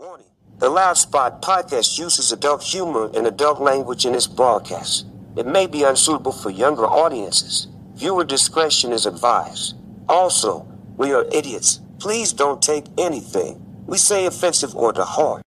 Warning. The Loud Spot podcast uses adult humor and adult language in its broadcast. It may be unsuitable for younger audiences. Viewer discretion is advised. Also, we are idiots. Please don't take anything we say offensive or to heart.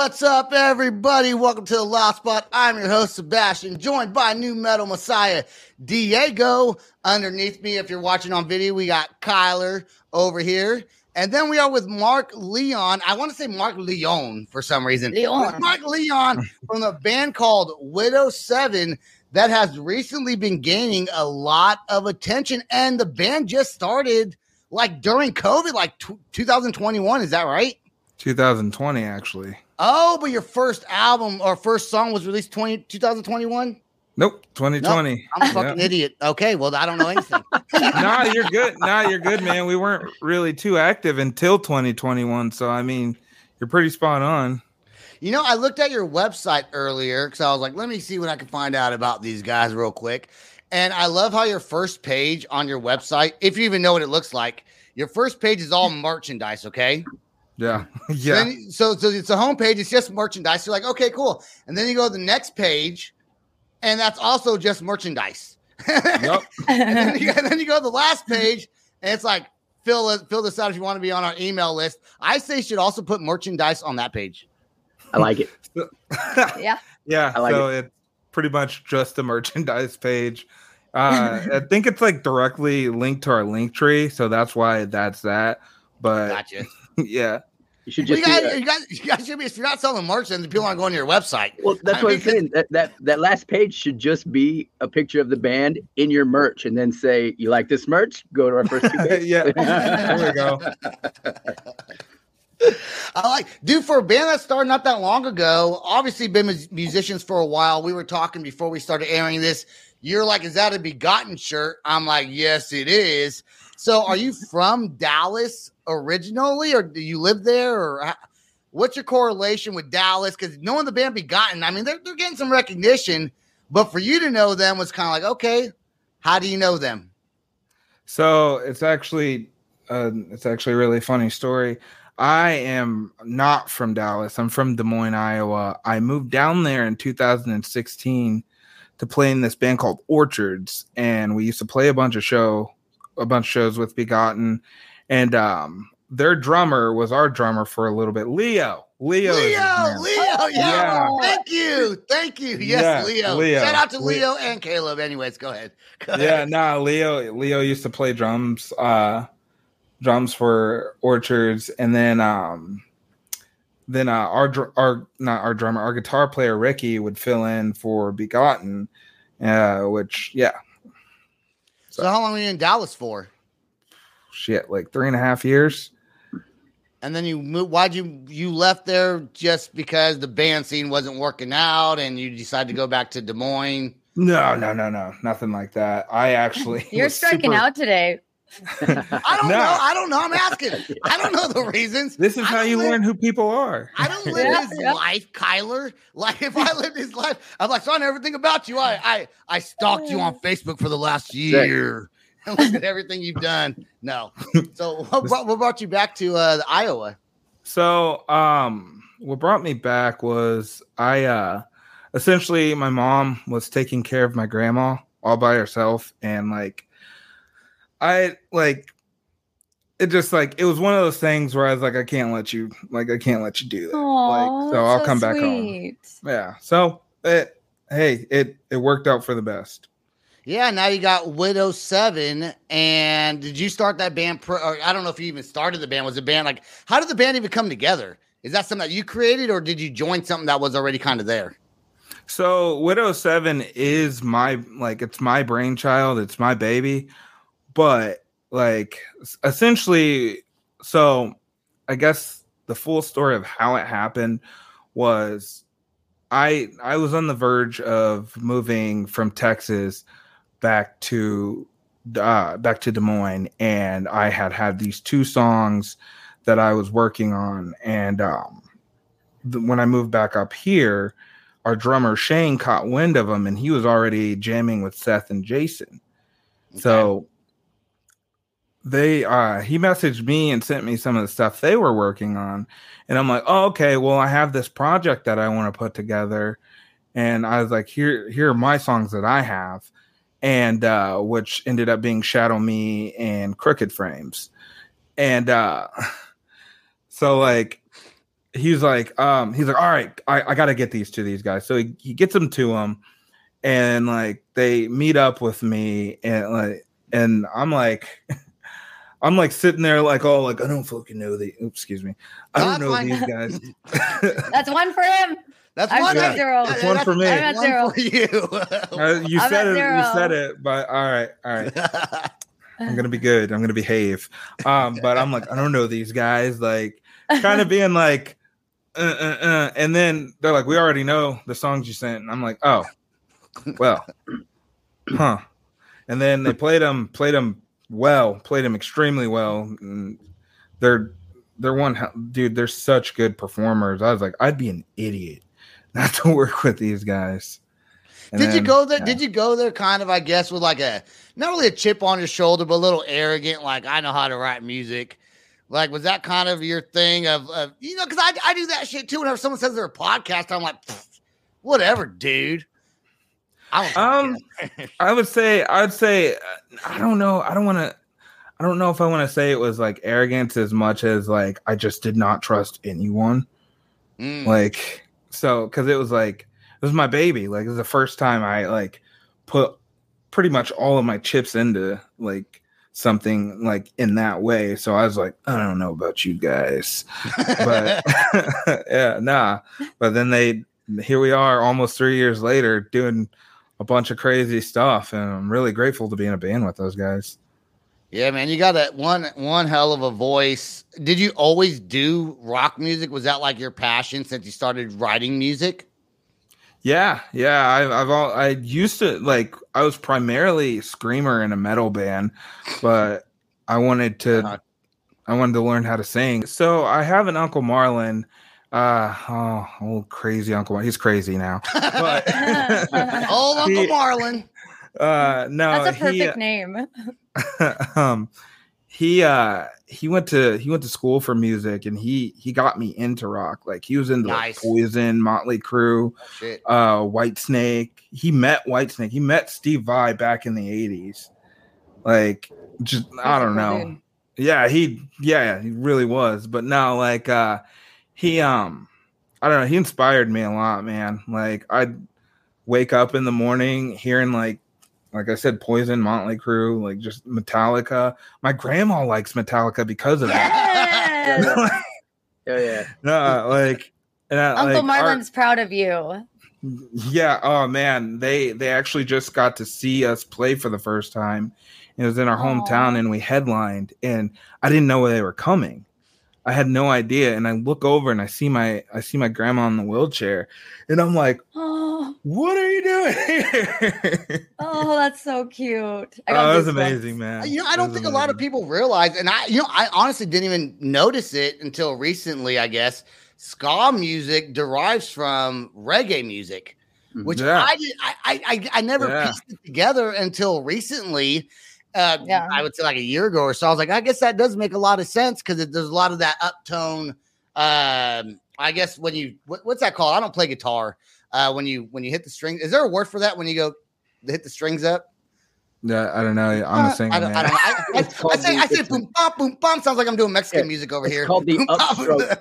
What's up, everybody? Welcome to the Loud Spot. I'm your host, Sebastian, joined by new metal messiah, Diego. Underneath me, if you're watching on video, we got Kyler over here. And then we are with Mark Leon. I want to say Mark Leon for some reason. Leon. Mark Leon from the band called Widow Seven that has recently been gaining a lot of attention. And the band just started like during COVID, like t- 2021. Is that right? 2020 actually. Oh, but your first album or first song was released 20, 2021? Nope, 2020. I'm a fucking Yeah. idiot. Okay, well, I don't know anything. nah, you're good. Nah, you're good, man. We weren't really too active until 2021. So I mean, you're pretty spot on. You know, I looked at your website earlier because I was like, let me see what I can find out about these guys real quick. And I love how your first page on your website, if you even know what it looks like, your first page is all merchandise, okay? Yeah. yeah. Then, so, so it's a homepage, it's just merchandise. You're like, okay, cool. And then you go to the next page, and that's also just merchandise. Yep. and, then you, and then you go to the last page, and it's like, fill fill this out if you want to be on our email list. I say you should also put merchandise on that page. I like it. Yeah. Yeah. I like so it's pretty much just a merchandise page. Uh, I think it's like directly linked to our link tree, so that's why that's that. But Gotcha. yeah, You should Well, you, guys, you, guys, you guys should be, if you're not selling merch, then people aren't going to your website. well, that's I what mean, I'm saying. That, that that last page should just be a picture of the band in your merch, and then say, "You like this merch? Go to our first two pages." yeah. There we go. I like, dude, for a band that started not that long ago, obviously been mus- musicians for a while. We were talking before we started airing this. You're like, is that a Begotten shirt? I'm like, yes, it is. So, are you from Dallas originally, or do you live there, or what's your correlation with Dallas? Because knowing the band Begotten, I mean, they're they're getting some recognition, but for you to know them was kind of like, okay, how do you know them? So it's actually uh, it's actually a really funny story. I am not from Dallas. I'm from Des Moines, Iowa. I moved down there in 2016 to play in this band called Orchards, and we used to play a bunch of show, a bunch of shows with Begotten, and um, their drummer was our drummer for a little bit, Leo. Leo. Leo. Leo, yeah. Yeah. Thank you. Thank you. Yes, Yeah, Leo. Leo. Shout out to Le- Leo and Caleb. Anyways, go ahead. Go yeah, ahead. nah, Leo Leo used to play drums, uh drums for Orchards, and then um then uh our our not our drummer, our guitar player Ricky would fill in for Begotten, uh, which yeah, So, how long were you in Dallas for? shit, like three and a half years. And then you moved. Why'd you you left there just because the band scene wasn't working out, and you decided to go back to Des Moines? No, no, no, no, nothing like that. I actually You're striking super- out today. I don't No. know. I don't know. I'm asking. I don't know the reasons. This is I how you live- learn who people are. I don't live Yeah, his yeah. life, Kyler. Like if I lived his life, I'm like, so I know everything about you. I I I stalked you on Facebook for the last year. And look at everything you've done. No. So what brought, what brought you back to uh, Iowa? So, um, what brought me back was I, uh, essentially my mom was taking care of my grandma all by herself, and like, I like it. Just like it was one of those things where I was like, I can't let you, like, I can't let you do that. like, so I'll come back home. Yeah. So it, hey, it it worked out for the best. Yeah, now you got Widow Seven. And did you start that band? Pro, or I don't know if you even started the band. Was the band like, how did the band even come together? Is that something that you created, or did you join something that was already kind of there? So Widow Seven is my like it's my brainchild, it's my baby, but like essentially, so I guess the full story of how it happened was I I was on the verge of moving from Texas back to uh, back to Des Moines, and I had had these two songs that I was working on, and um, the, when I moved back up here, our drummer Shane caught wind of them, and he was already jamming with Seth and Jason. So they uh he messaged me and sent me some of the stuff they were working on. And i'm like oh okay well i have this project that i want to put together. And i was like here here are my songs that i have. And uh which ended up being shadow me and crooked frames. And uh so like he's like um he's like all right i, I gotta get these to these guys. So he, he gets them to them and like they meet up with me and like and i'm like I'm like sitting there, like, oh, like I don't fucking know the. Oops, excuse me. I don't That's know fine. these guys. That's one for him. That's I'm one. at hey, zero. That's one for me. I'm at one zero. for you. Uh, you I'm said at it. zero. You said it. But all right, all right. I'm gonna be good. I'm gonna behave. Um, but I'm like, I don't know these guys. Like, kind of being like, uh, uh, uh. and then they're like, we already know the songs you sent. And I'm like, oh, well, huh. And then they played them, played them well, played them extremely well. And they're they're one dude. They're such good performers. I was like, I'd be an idiot not to work with these guys. And did you go there? yeah. Did you go there kind of, I guess, with like a not really a chip on your shoulder, but a little arrogant, like I know how to write music. Like, was that kind of your thing of, of you know, because I, I do that shit too. Whenever someone says they're a podcast, I'm like, whatever, dude. I don't Um, I would say, I would say, uh, I don't know. I don't want to. I don't know if I want to say it was like arrogance as much as like I just did not trust anyone. Mm. Like so, because it was like it was my baby. Like it was the first time I like put pretty much all of my chips into like something like in that way. So I was like, I don't know about you guys, but yeah, nah. But then they here we are almost three years later doing a bunch of crazy stuff, and I'm really grateful to be in a band with those guys. Yeah, man, you got that one one hell of a voice. Did you always do rock music? Was that like your passion since you started writing music? Yeah, yeah. I've, I've all I used to like. I was primarily screamer in a metal band, but I wanted to. Uh-huh. I wanted to learn how to sing. So I have an uncle Marlon. Uh oh, old crazy uncle. Mar- He's crazy now. But Old Uncle He- Marlon. uh no, That's a he, perfect name. um he uh he went to he went to school for music and he he got me into rock like he was into like, Nice. poison motley crue Shit. uh Whitesnake he met Whitesnake he met steve vai back in the 80s like just i don't know dude. yeah he yeah he really was but now like uh he um i don't know he inspired me a lot man like i'd wake up in the morning hearing like like i said poison motley crue like just metallica my grandma likes metallica because of that. Yeah, yeah. no like and I, Uncle like, our- Marlon's proud of you. yeah oh man they they actually just got to see us play for the first time it was in our hometown Aw. and we headlined and i didn't know they were coming i had no idea and i look over and i see my i see my grandma in the wheelchair and i'm like Oh, what are you doing here oh, that's so cute. I oh that was goosebumps. amazing man You know, I don't was think a lot of people realize, and I, you know, I honestly didn't even notice it until recently. I guess ska music derives from reggae music, mm-hmm. which Yeah. I did. I, I, I, I never Yeah. pieced it together until recently. Uh, Yeah. I would say like a year ago or so. I was like, I guess that does make a lot of sense because there's a lot of that uptone. Um, I guess when you what, what's that called? I don't play guitar. Uh, when you when you hit the string, is there a word for that when you go hit the strings up? yeah i don't know i'm Uh, a singer I don't, I don't. I, I, I say, the- I say it's- boom, bum, boom, bum. Sounds like I'm doing Mexican Yeah, music over it's here. called the Boom, bum, upstroke. The,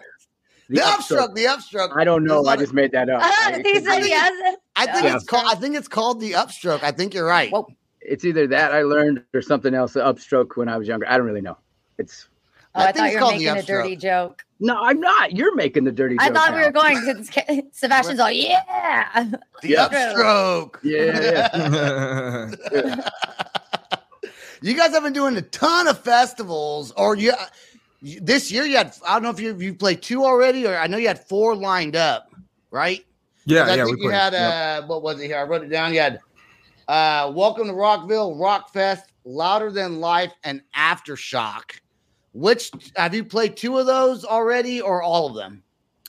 The upstroke. The upstroke. I don't know. There's a I lot just made that up. Ah, I- he it's, said yes. I think Yeah. it's called. I think it's called the upstroke. I think you're right. Whoa. It's either that I learned or something else, the upstroke when I was younger. I don't really know. It's Oh, I I thought you were making a dirty joke. No, I'm not. You're making the dirty. I joke thought we were going because Sebastian's all, yeah. The Yeah. upstroke. Yeah, yeah. You guys have been doing a ton of festivals, or you you- this year you had. I don't know if you you played two already, or I know you had four lined up, right? yeah, 'Cause I yeah. think We you played. had Yep. uh, what was it here? I wrote it down. You had uh, Welcome to Rockville, Rockfest, Louder Than Life, and Aftershock. Which have you played two of those already, or all of them?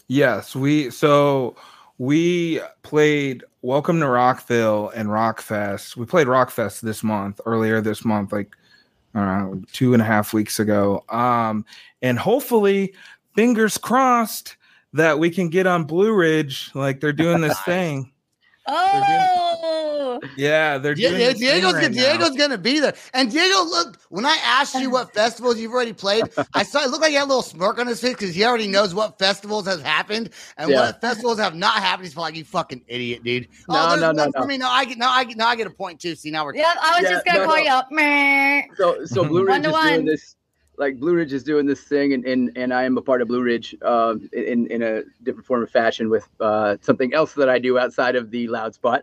Yes, we so we played Welcome to Rockville and Rockfest. We played Rockfest this month, earlier this month, like I don't know, two and a half weeks ago. Um, and hopefully, fingers crossed that we can get on Blue Ridge, like they're doing this thing. Oh, Yeah, they're Yeah, doing yeah, this thing Diego's, right now. Diego's gonna be there. And Diego, look, when I asked you what festivals you've already played, I saw it looked like he had a little smirk on his face because he already knows what festivals has happened and Yeah. what festivals have not happened. He's like, you fucking idiot, dude. No, oh, there's no, no, one for no. me. No, I get now I get now I get a point too. See, now we're yeah. I was Yeah, just gonna no, call no. you up. Meh. So so Blue One Ridge is doing this like Blue Ridge is doing this thing and and, and I am a part of Blue Ridge um in in a different form of fashion with uh something else that I do outside of the loud spot.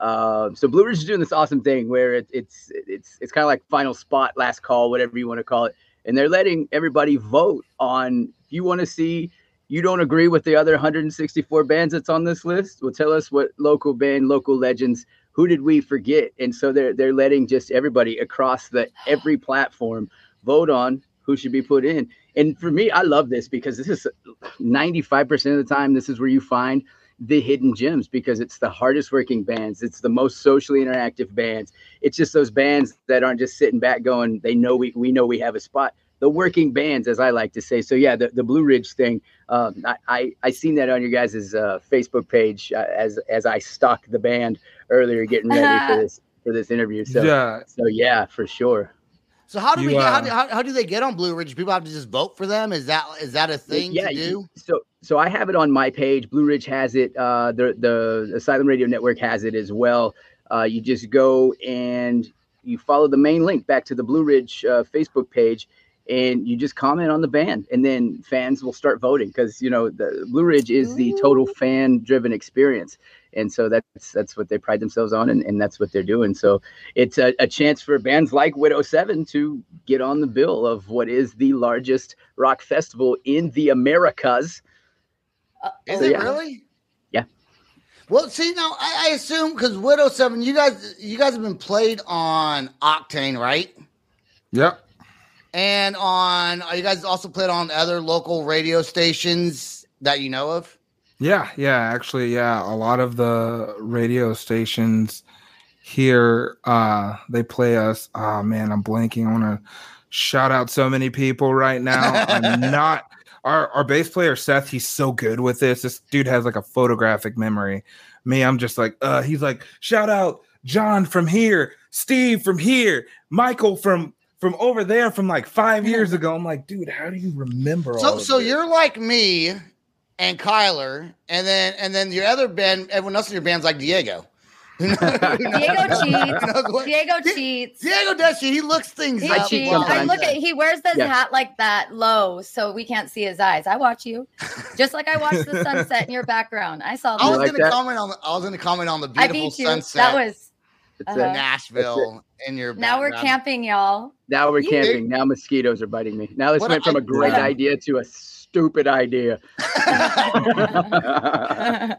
Um, so Blue Ridge is doing this awesome thing where it, it's it's it's kind of like final spot, last call, whatever you want to call it, and they're letting everybody vote on if you want to see you don't agree with the other 164 bands that's on this list. Well, tell us what local band, local legends who did we forget? And so they're they're letting just everybody across the every platform vote on who should be put in. And for me, I love this because this is 95% of the time this is where you find the hidden gems because it's the hardest working bands, it's the most socially interactive bands. It's just those bands that aren't just sitting back going, they know we we know we have a spot. The working bands, as I like to say. So yeah, the, the Blue Ridge thing. Um, I, I I seen that on your guys' uh, Facebook page uh, as as I stalked the band earlier, getting ready for this for this interview. So yeah, so yeah, for sure. So how do You, we get, how, uh, do, how, how do they get on Blue Ridge? People have to just vote for them. Is that is that a thing yeah, to do? So so I have it on my page. Blue Ridge has it. Uh, the the Asylum Radio Network has it as well. Uh, you just go and you follow the main link back to the Blue Ridge uh, Facebook page, and you just comment on the band, and then fans will start voting because you know the Blue Ridge is the total fan driven experience. And so that's that's what they pride themselves on, and, and that's what they're doing. So it's a, a chance for bands like Widow Seven to get on the bill of what is the largest rock festival in the Americas. Uh, is So, it yeah. really? Yeah. Well, see now, I, I assume because Widow Seven, you guys, you guys have been played on Octane, right? yep. And on, are you guys also played on other local radio stations that you know of? Yeah, yeah, actually, yeah. A lot of the radio stations here, uh, they play us. Oh man, I'm blanking. I want to shout out so many people right now. I'm not our our bass player Seth. He's so good with this. This dude has like a photographic memory. Me, I'm just like, uh, he's like, shout out John from here, Steve from here, Michael from from over there from like five years ago. I'm like, dude, how do you remember all So, of so this? you're like me and Kyler, and then and then your other band, everyone else in your band's like Diego. Diego cheats. Diego, Diego cheats. Diego does cheat. He looks things He I up. cheat cheats. I look at he wears this Yeah. hat like that low, so we can't see his eyes. I watch you, just like I watched the sunset in your background. I saw That. I was that. like gonna that? comment on. The, I was gonna comment on the I beautiful beat you. sunset. That was. It's Uh-huh. a- Nashville in your. Now we're camping, y'all. now we're You- camping. Now mosquitoes are biting me. Now this What went from I- a great what I- idea to a stupid idea.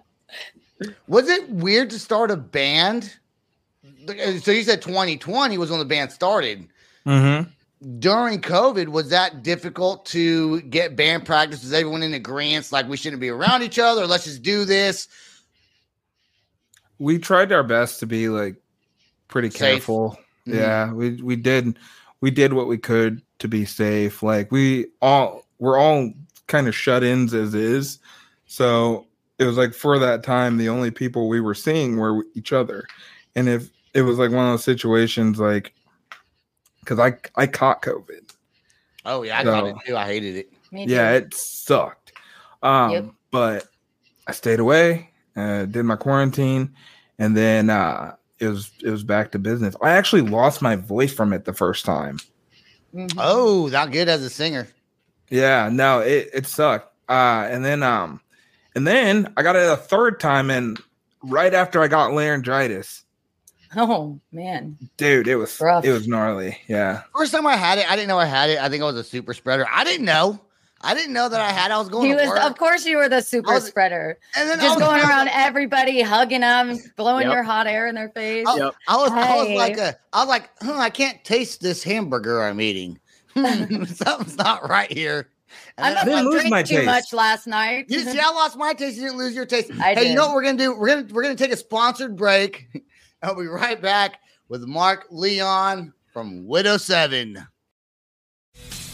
Was it weird to start a band? So you said 2020 was when the band started. Mhm. During COVID, was that difficult to get band practice? Was everyone in agreement? Like we shouldn't be around each other. Let's just do this. we tried our best to be like pretty Safe. careful. Mhm. Yeah, we we did we did what we could to be safe. Like we all we're all kind of shut-ins as is. So it was like for that time the only people we were seeing were each other. And if it was like one of those situations like cuz I I caught COVID. Oh yeah, I So- got it too. I hated it. Me Yeah, too. it sucked. Um Yep. but I stayed away, uh, did my quarantine, and then uh it was it was back to business. I actually lost my voice from it the first time. Mhm. Oh, not good as a singer. Yeah, no, it, it sucked. Uh, and then um, and then I got it a third time, and right after I got laryngitis, Oh man. dude, it was Rough. it was gnarly. Yeah, First time I had it, I didn't know I had it. I think I was a super spreader. I didn't know. I didn't know that I had. I was going He to was work, of course you were the super was- spreader. and then I Just was going around like- everybody, hugging them, blowing Yep. your hot air in their face. I, Yep. I was, I was like, a, I was like, huh, I can't taste this hamburger I'm eating. Hmm, Something's not right here. And I then didn't have lose drank my too taste. much last night. You see, I lost my taste. You didn't lose your taste. I hey, you know what we're gonna do? We're gonna we're gonna take a sponsored break. I'll be right back with Mark Leon from Widow Seven.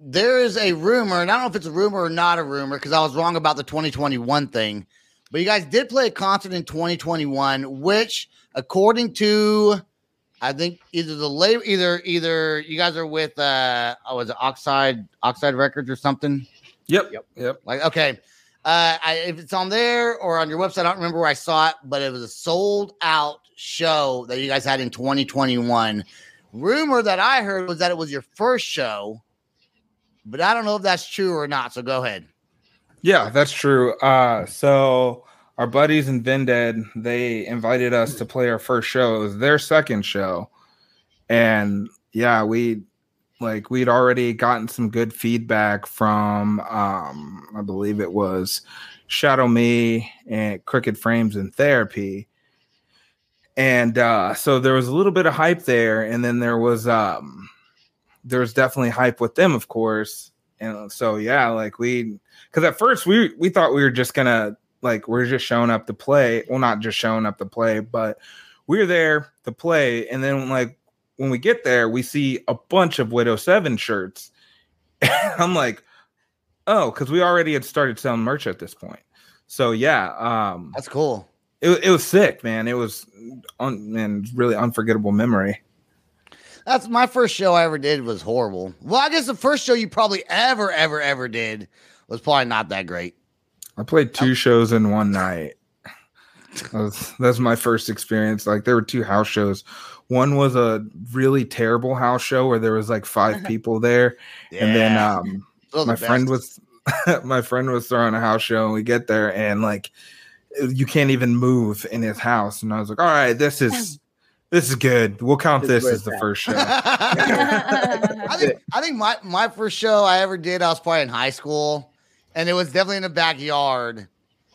There is a rumor, and I don't know if it's a rumor or not a rumor because I was wrong about the 2021 thing. But you guys did play a concert in 2021, which, according to, I think either the label, either either you guys are with, uh, oh, was it Oxide Oxide Records or something? yep, Yep. yep. Like, okay, uh, I, if it's on there or on your website, I don't remember where I saw it, but it was a sold out show that you guys had in 2021. Rumor that I heard was that it was your first show, but I don't know if that's true or not. So go ahead. Yeah, that's true. Uh, so our buddies in Vended, they invited us to play our first show. It was their second show, and yeah, we like we'd already gotten some good feedback from, um, I believe it was Shadow Me and Crooked Frames and Therapy, and uh, so there was a little bit of hype there, and then there was um, there was definitely hype with them, of course, and so yeah, like we because at first we we thought we were just gonna like we're just showing up to play. Well not just showing up to play but we're there to play. And then like when we get there we see a bunch of widow 7 shirts. I'm like oh because we already had started selling merch at this point. So yeah um That's cool. it, it was sick man. It was un, man really unforgettable memory That's my first show I ever did was horrible. Well, I guess the first show you probably ever, ever, ever did was probably not that great. I played two shows in one night. That was, that's my first experience. Like there were two house shows. One was a really terrible house show where there was like five people there, and then um, my the friend was my friend was throwing a house show, and we get there and like you can't even move in his house. And I was like, all right, this is this is good. We'll count This this as the at. first show. I think I think my my first show I ever did I was probably in high school, and it was definitely in the backyard.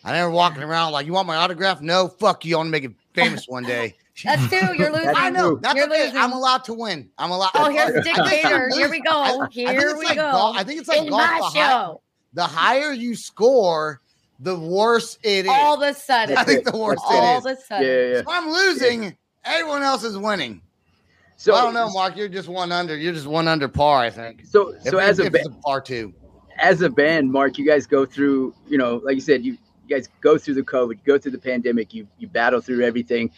I never walking around like you want my autograph. No, fuck you. I want to make it famous one day. That's two. You're losing. I know true. that's You're okay. losing. I'm allowed to win. I'm allowed. Oh, here's I think dictator. Here we go. I- I think Here it's we like go. golf- I think it's like in golf. my The, hi- show. the higher you score, the worse it is. All of a sudden. I think the worse it is. all of a sudden. Yeah, yeah. If I'm losing, everyone else is winning. So I don't know, Mark. You're just one under. You're just one under par, I think. So If, so as a ba- par two. as a band, Mark, you guys go through, you know, like you said, you, you guys go through the COVID, go through the pandemic, you you battle through everything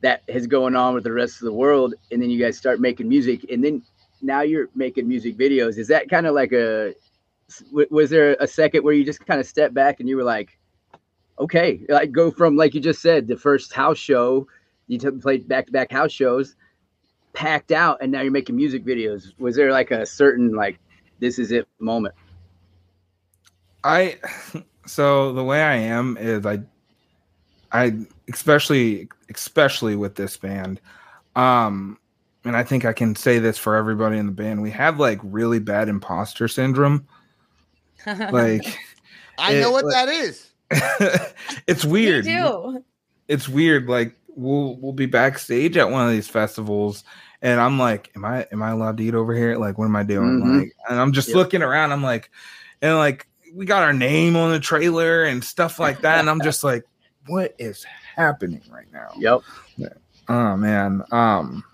that is going on with the rest of the world, and then you guys start making music, and then now you're making music videos. Is that kind of like a? was there a second where you just kind of stepped back and you were like, okay, like go from like you just said, the first house show, you t- played back to back house shows, packed out, and now you're making music videos. Was there like a certain like this is it moment? I so the way I am is I I especially especially with this band um and I think I can say this for everybody in the band we have like really bad imposter syndrome like I It- know what like- that is. it's We weird do. it's weird like we'll we'll be backstage at one of these festivals, and I'm like, am I am I allowed to eat over here? Like, what am I doing? Mhm. Like, and I'm just Yep. looking around. I'm like, and like we got our name on the trailer and stuff like that, and I'm just like, what is happening right now? Yep. Oh man. Um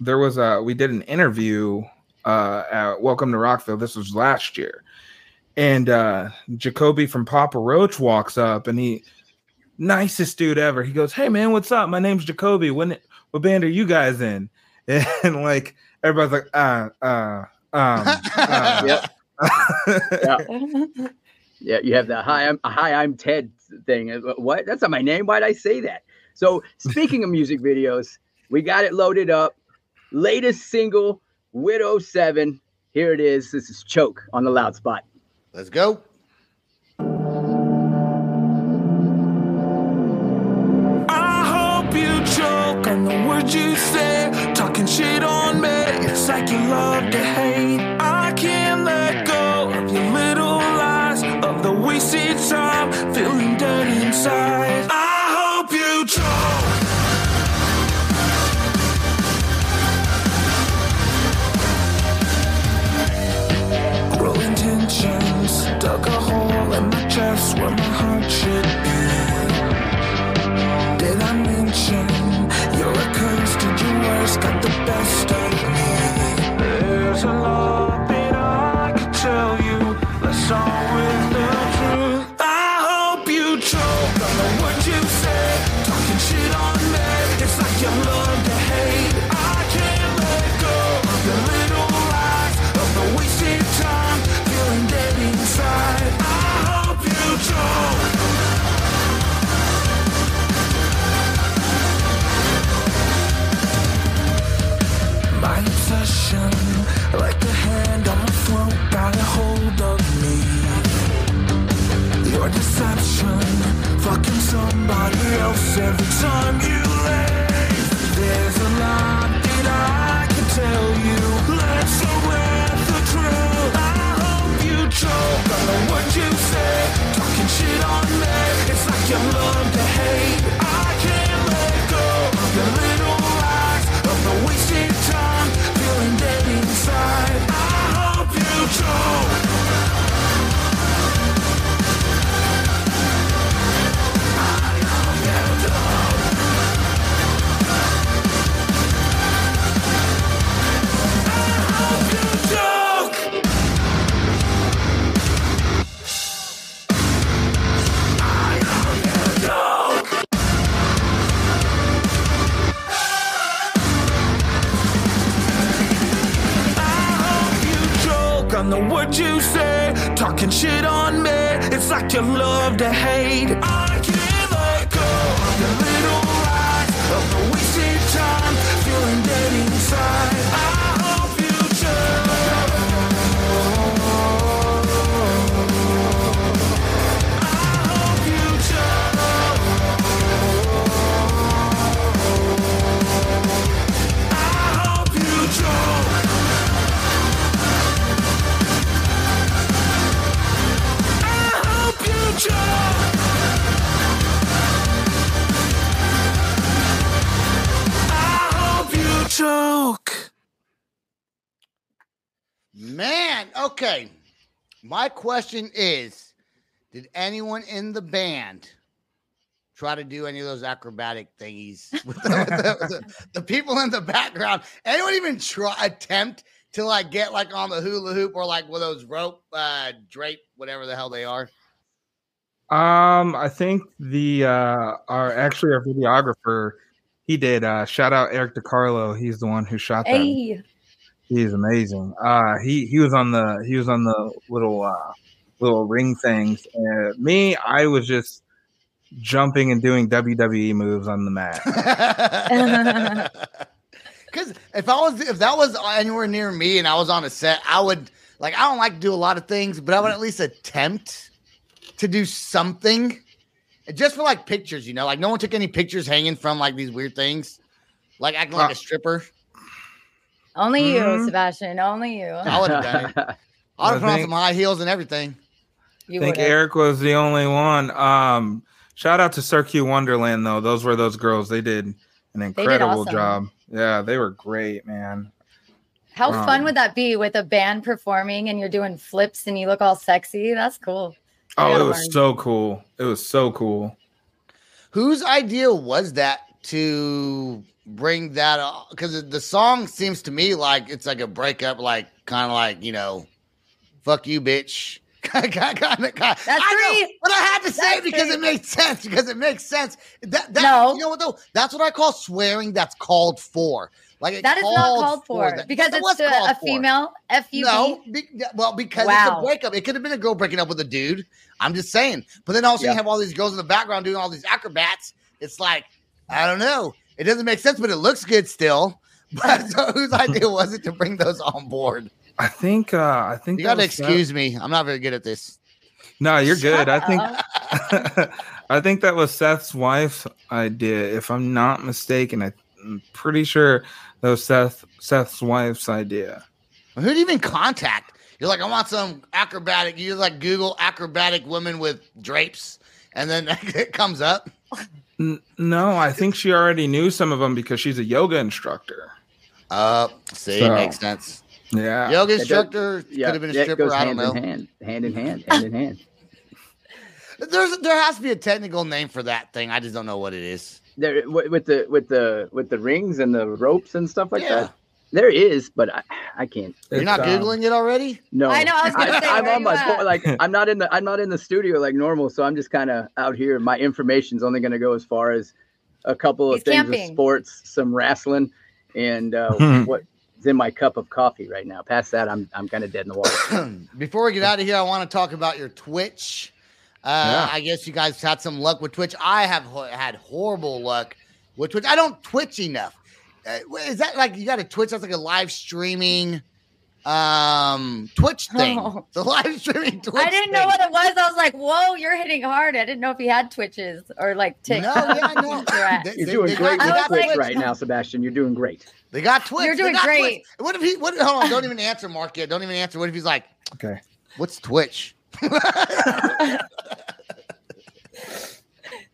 there was a we did an interview uh at Welcome to Rockville. This was last year. And uh Jacoby from Papa Roach walks up and he nicest dude ever. He goes, Hey man, what's up? My name's Jacoby. When what band are you guys in? And like everybody's like, uh uh um uh, Yep. Yeah. Yeah, you have the hi, I'm hi, I'm Ted thing. Uh, What? That's not my name. Why'd I say that? So, speaking of music videos, we got it loaded up. Latest single, Widow Seven. Here it is. This is Choke on the loud spot. Let's go. The words you say, talking shit on me. It's like you love to hate. I can't let go of your little lies, of the wasted time, feeling on the words you say. Talking shit on me, My question is Did anyone in the band try to do any of those acrobatic thingies with the, with the- with the- the people in the background? Anyone even try attempt to like get like on the hula hoop or like with those rope uh drape, whatever the hell they are? Um, I think the uh our actually our videographer he did uh shout out Eric DiCarlo. He's the one who shot that. Hey, He's amazing. Uh he he was on the he was on the little uh little ring things. And me, I was just jumping and doing WWE moves on the mat. Because if I was if that was anywhere near me and I was on a set, I would like I don't like to do a lot of things, but I would at least attempt to do something. Just for like pictures, you know, like no one took any pictures hanging from like these weird things, like acting like Uh, a stripper. Only you, Mhm. Sebastian. Only you. I would have done it. I would have put on some high heels and everything. You I think would've. Eric was the only one. Um Shout out to Circuit Wonderland though. Those were those girls. They did an did incredible awesome. job. Yeah, they were great, man. How Wow. fun would that be with a band performing and you're doing flips and you look all sexy? That's cool. I Oh, it was learn. so cool. It was so cool. Whose idea was that to bring that up? Because the song seems to me like it's like a breakup, like kind of like, you know, fuck you, bitch. kind of, kind of, That's I know, but I had to say it because three. it makes sense. Because it makes sense. That, that No. you know what though? That's what I call swearing. That's called for. Like it That is not called for that. because it's a, a female F U No, be, well, because it's a breakup. It could have been a girl breaking up with a dude. I'm just saying. But then also Yeah. you have all these girls in the background doing all these acrobats. It's like, I don't know. It doesn't make sense, but it looks good still. But so whose idea was it to bring those on board? I think. uh I think You got to was Seth- excuse me. I'm not very good at this. No, you're good. I think. I think that was Seth's wife's idea. If I'm not mistaken, I'm pretty sure that was Seth Seth's wife's idea. Who do you even contact? You're like, I want some acrobatic. You like Google acrobatic women with drapes, and then it comes up. N- no, I think she already knew some of them because she's a yoga instructor. Uh, see, So- makes sense. Yeah. Yoga instructor Yeah, could have been a yeah, stripper. I don't hand know. in hand, hand in hand, hand in hand. There's there has to be a technical name for that thing. I just don't know what it is. There with the with the with the rings and the ropes and stuff like Yeah. that. There is, but I, I can't. You're not It's, um, googling it already. No, I know, I was gonna say, I'm on my phone. Like I'm not in the I'm not in the studio like normal, so I'm just kind of out here. My information's only going to go as far as a couple of He's things camping. of sports, some wrestling, and uh, Hmm. what's in my cup of coffee right now. Past that, I'm I'm kind of dead in the water. Before we get out of here, I want to talk about your Twitch. Uh, Yeah. I guess you guys had some luck with Twitch. I have ho- had horrible luck with Twitch. I don't Twitch enough. Uh, is that like you got a Twitch that's like a live streaming um Twitch thing? Oh. The live streaming Twitch. I didn't know thing. what it was. I was like, "Whoa, you're hitting hard." I didn't know if he had twitches or like No, TikTok. yeah, no. They- You're they- doing they great got- with they got Twitch Twitch. right now, Sebastian. You're doing great. They got Twitch. You're doing great. Twitch. What if he? What? Hold on. Don't even answer, Mark. Yet. Don't even answer. What if he's like, Okay. "What's Twitch?"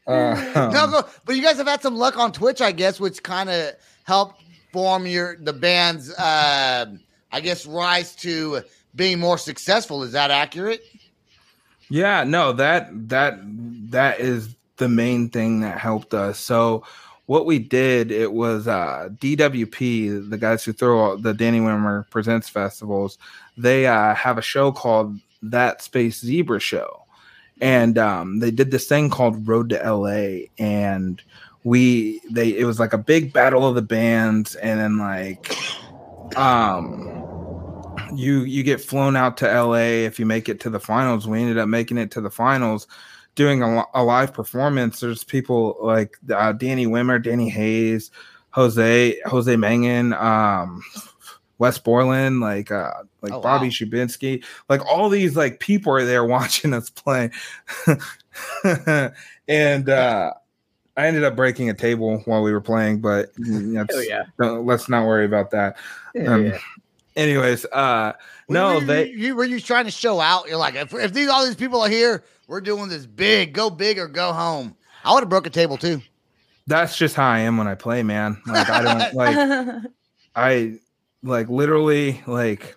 Uh, no, but you guys have had some luck on Twitch, I guess, which kind of helped form your the band's, uh, I guess, rise to being more successful. Is that accurate? Yeah, no, that that that is the main thing that helped us. So what we did, it was uh DWP, the guys who throw the Danny Wimmer Presents festivals, they uh have a show called That Space Zebra Show. And um they did this thing called Road to LA and we they it was like a big battle of the bands and then like um you you get flown out to LA if you make it to the finals. We ended up making it to the finals, doing a, a live performance. There's people like uh, Danny Wimmer, Danny Hayes, Jose Jose Mangin, um, Wes Borland, like uh, like Oh, Bobby wow. Shubinsky, like all these like people are there watching us play, and uh, I ended up breaking a table while we were playing, but mm, yeah. let's not worry about that. Yeah, Um, yeah. Anyways, uh, no, were you, they you were you trying to show out? You're like, if, if these all these people are here, we're doing this big. Go big or go home. I would have broke a table too. that's just how I am when I play, man. Like I don't like I like literally like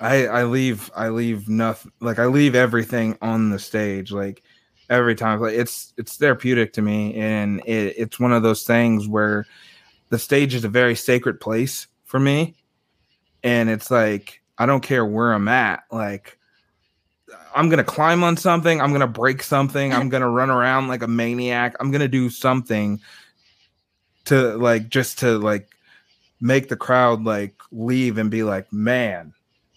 I I leave I leave nothing like I leave everything on the stage like every time like it's it's therapeutic to me and it, it's one of those things where the stage is a very sacred place for me and it's like I don't care where I'm at like I'm gonna climb on something. I'm gonna break something. I'm gonna run around like a maniac. I'm gonna do something to like just to like make the crowd like leave and be like, man,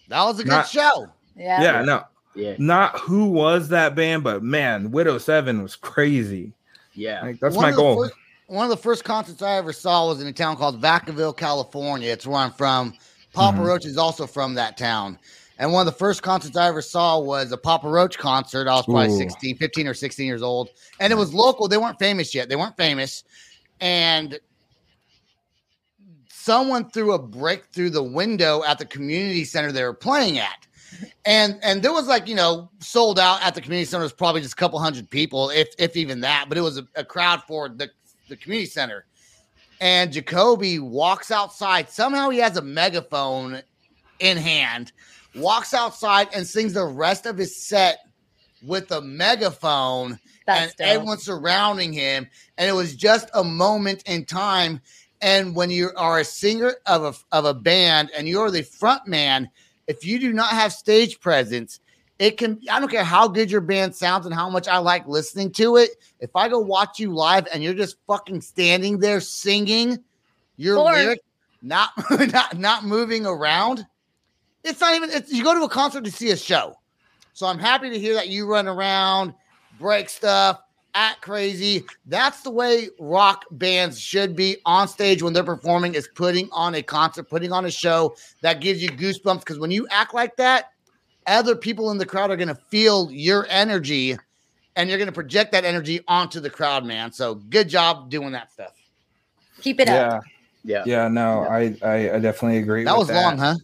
That was a good Not- show. yeah. yeah, no, Yeah, not who was that band, but man, Widow Seven was crazy. yeah. Like that's One my of the goal. fir- one of the first concerts I ever saw was in a town called Vacaville, California. It's where I'm from. Papa Mhm. Roach is also from that town. And one of the first concerts I ever saw was a Papa Roach concert. I was probably Ooh. 16, 15 or 16 years old. And it was local. They weren't famous yet. They weren't famous. And someone threw a brick through the window at the community center they were playing at. And and there was like, you know, sold out at the community center was probably just a couple hundred people, if if even that, but it was a, a crowd for the, the community center. And Jacoby walks outside. Somehow he has a megaphone in hand, walks outside and sings the rest of his set with a megaphone That's and dope. everyone surrounding him. And it was just a moment in time. And when you are a singer of a, of a band and you're the front man, if you do not have stage presence, it can, I don't care how good your band sounds and how much I like listening to it. If I go watch you live and you're just fucking standing there singing your Or- lyric, not, not, not moving around, it's not even, it's, you go to a concert to see a show. So I'm happy to hear that you run around, break stuff, act crazy. That's the way rock bands should be on stage when they're performing is putting on a concert, putting on a show that gives you goosebumps because when you act like that, other people in the crowd are going to feel your energy and you're going to project that energy onto the crowd, man. So good job doing that stuff. Keep it up. Yeah, Yeah. yeah, no, I, I I definitely agree. That with was long, huh?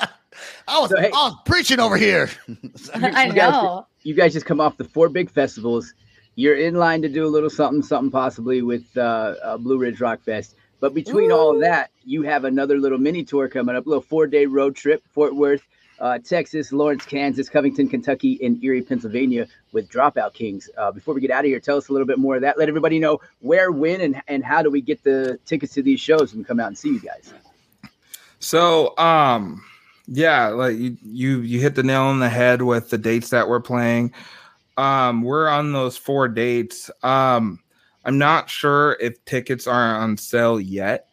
Yeah. I was So, hey- I was preaching over here. I You guys- know. You guys just come off the four big festivals. You're in line to do a little something, something possibly with uh, uh, Blue Ridge Rock Fest. But between all of that, you have another little mini tour coming up, a little four day road trip, Fort Worth, uh, Texas, Lawrence, Kansas, Covington, Kentucky, and Erie, Pennsylvania with Dropout Kings. Uh, before we get out of here, tell us a little bit more of that. Let everybody know where, when, and, and how do we get the tickets to these shows and come out and see you guys. So, um, yeah, like you, you, you hit the nail on the head with the dates that we're playing. Um, we're on those four dates. Um, I'm not sure if tickets are on sale yet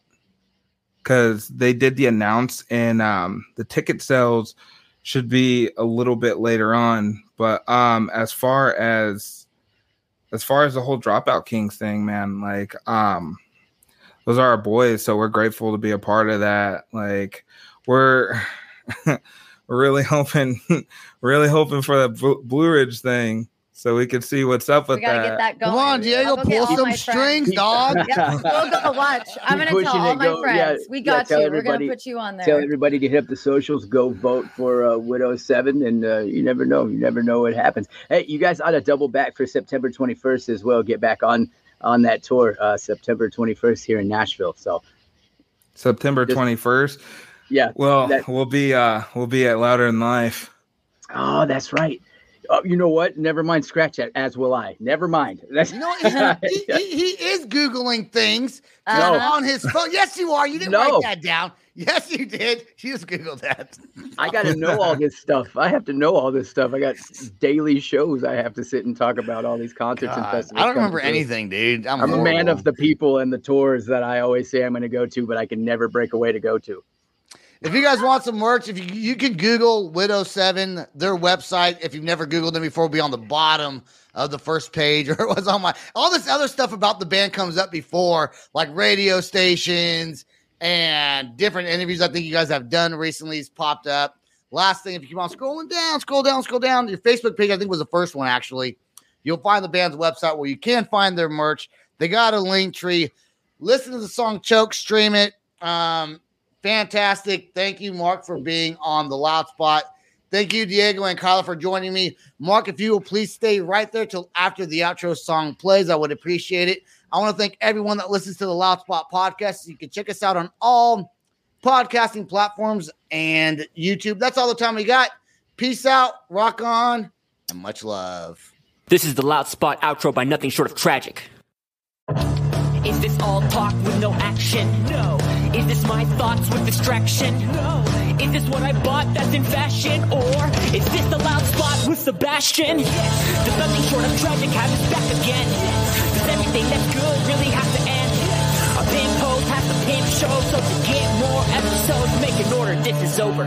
because they did the announce and um, the ticket sales should be a little bit later on. But um, as far as as far as the whole dropout kings thing, man, like um, those are our boys, so we're grateful to be a part of that. Like we're we're really hoping, really hoping for that Blue Blue Ridge thing, so we can see what's up with We gotta that. get that going. Come on, Diego, go pull some strings, friends. dog. Yeah, we'll go watch. I'm gonna tell all my go- friends. yeah, we got tell you. We're gonna put you on there. Tell everybody to hit up the socials, go vote for uh, Widow Seven, and uh, you never know. You never know what happens. Hey, you guys ought to double back for September 21st as well. Get back on on that tour, uh, September 21st here in Nashville. So September Just- twenty first. Yeah. Well, That- we'll be uh we'll be at Louder Than Life. Oh, that's right. Oh, you know what? Never mind. Scratch that. As will I. Never mind. That's You know, he, he, he, he is Googling things Uh-huh. on his phone. Yes, you are. You didn't No. write that down. Yes, you did. You just Googled that. I got to know all this stuff. I have to know all this stuff. I got daily shows I have to sit and talk about all these concerts and festivals. I don't remember through. anything, dude. I'm, I'm a man of the people and the tours that I always say I'm going to go to, but I can never break away to go to. If you guys want some merch, if you you can Google Widow Seven, their website. If you've never Googled them before, will be on the bottom of the first page, or it was on my all this other stuff about the band comes up before, like radio stations and different interviews. I think you guys have done recently has popped up. Last thing, if you keep on scrolling down, scroll down, scroll down, your Facebook page, I think was the first one actually. You'll find the band's website where you can find their merch. They got a link tree. Listen to the song Choke, stream it. Um, fantastic. Thank you, Mark, for being on the loud spot. Thank you, Diego and Kyla, for joining me. Mark, if you will please stay right there till after the outro song plays, I would appreciate it. I want to thank everyone that listens to the Loud Spot podcast. You can check us out on all podcasting platforms and YouTube. That's all the time we got. Peace out, rock on, and much love. This is the loud spot outro by nothing short of tragic. Is this all talk with no action? No. Is this my thoughts with distraction? No. Is this what I bought that's in fashion? Or is this the loud spot with Sebastian? Yes. Does nothing short of tragic have back again? Yes. Does everything that's good really have to end? Yes. Pimp pimp show, so to get more episodes, make an order, this is over.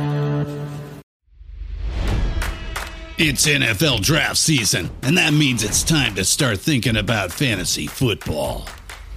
It's NFL draft season, and that means it's time to start thinking about fantasy football.